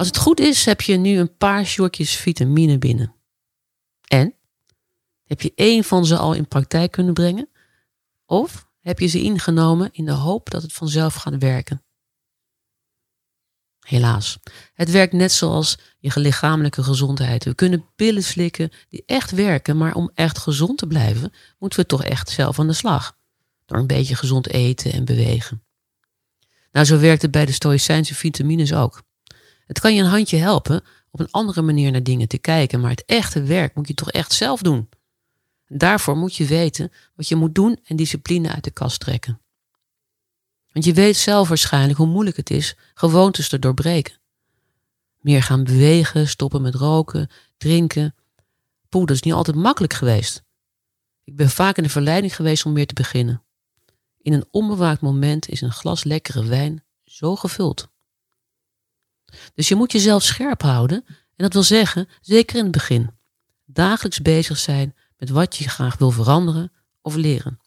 Als het goed is, heb je nu een paar shortjes vitamine binnen. En? Heb je één van ze al in praktijk kunnen brengen? Of heb je ze ingenomen in de hoop dat het vanzelf gaat werken? Helaas, het werkt net zoals je lichamelijke gezondheid. We kunnen pillen slikken die echt werken, maar om echt gezond te blijven, moeten we toch echt zelf aan de slag. Door een beetje gezond eten en bewegen. Nou, zo werkt het bij de Stoïcijnse vitamines ook. Het kan je een handje helpen op een andere manier naar dingen te kijken, maar het echte werk moet je toch echt zelf doen. Daarvoor moet je weten wat je moet doen en discipline uit de kast trekken. Want je weet zelf waarschijnlijk hoe moeilijk het is gewoontes te doorbreken. Meer gaan bewegen, stoppen met roken, drinken. Poeh, dat is niet altijd makkelijk geweest. Ik ben vaak in de verleiding geweest om weer te beginnen. In een onbewaakt moment is een glas lekkere wijn zo gevuld. Dus je moet jezelf scherp houden en dat wil zeggen, zeker in het begin, dagelijks bezig zijn met wat je graag wil veranderen of leren.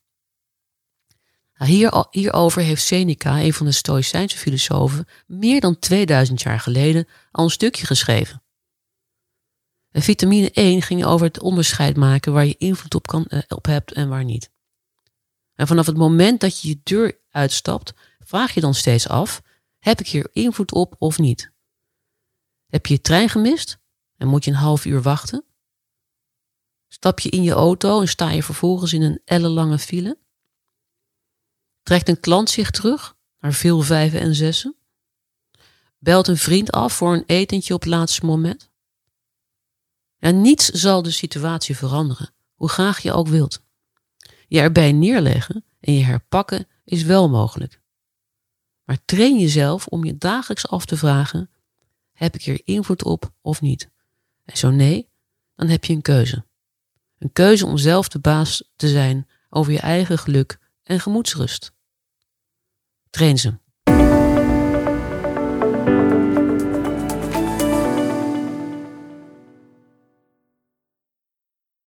Nou, hier, hierover heeft Seneca, een van de Stoïcijnse filosofen, meer dan 2000 jaar geleden al een stukje geschreven. En vitamine 1 ging over het onderscheid maken waar je invloed op, kan, eh, op hebt en waar niet. En vanaf het moment dat je je deur uitstapt, vraag je dan steeds af: heb ik hier invloed op of niet? Heb je je trein gemist en moet je een half uur wachten? Stap je in je auto en sta je vervolgens in een ellenlange file? Trekt een klant zich terug naar veel vijven en zessen? Belt een vriend af voor een etentje op het laatste moment? En niets zal de situatie veranderen, hoe graag je ook wilt. Je erbij neerleggen en je herpakken is wel mogelijk. Maar train jezelf om je dagelijks af te vragen: heb ik hier invloed op of niet? En zo nee, dan heb je een keuze. Een keuze om zelf de baas te zijn over je eigen geluk en gemoedsrust. Train ze.